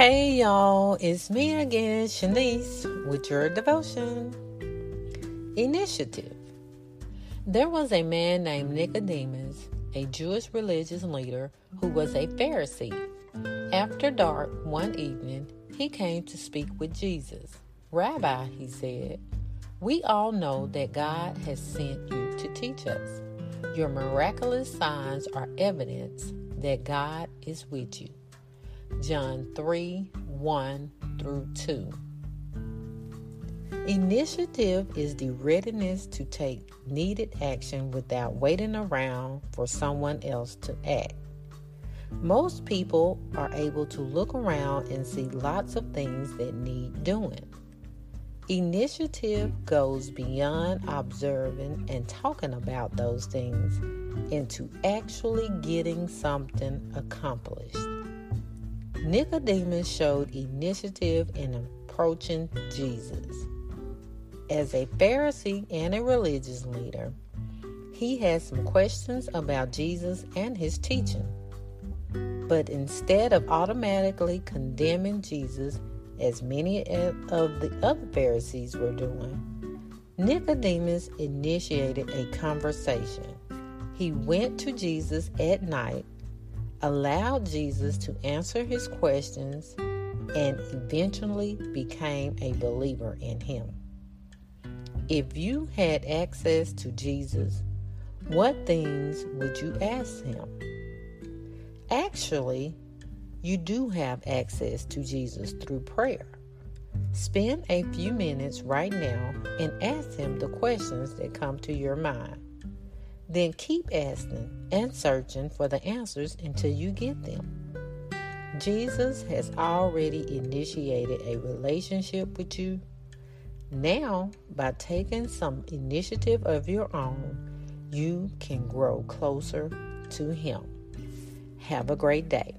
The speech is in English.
Hey y'all, it's me mm-hmm. again, Shanese, with your devotion. Initiative. There was a man named Nicodemus, a Jewish religious leader who was a Pharisee. After dark one evening, he came to speak with Jesus. Rabbi, he said, we all know that God has sent you to teach us. Your miraculous signs are evidence that God is with you. John 3 1 through 2. Initiative is the readiness to take needed action without waiting around for someone else to act. Most people are able to look around and see lots of things that need doing. Initiative goes beyond observing and talking about those things into actually getting something accomplished. Nicodemus showed initiative in approaching Jesus. As a Pharisee and a religious leader, he had some questions about Jesus and his teaching. But instead of automatically condemning Jesus, as many of the other Pharisees were doing, Nicodemus initiated a conversation. He went to Jesus at night, allowed Jesus to answer his questions, and eventually became a believer in him. If you had access to Jesus, what things would you ask him? Actually, you do have access to Jesus through prayer. Spend a few minutes right now and ask Him the questions that come to your mind. Then keep asking and searching for the answers until you get them. Jesus has already initiated a relationship with you. Now, by taking some initiative of your own, you can grow closer to Him. Have a great day.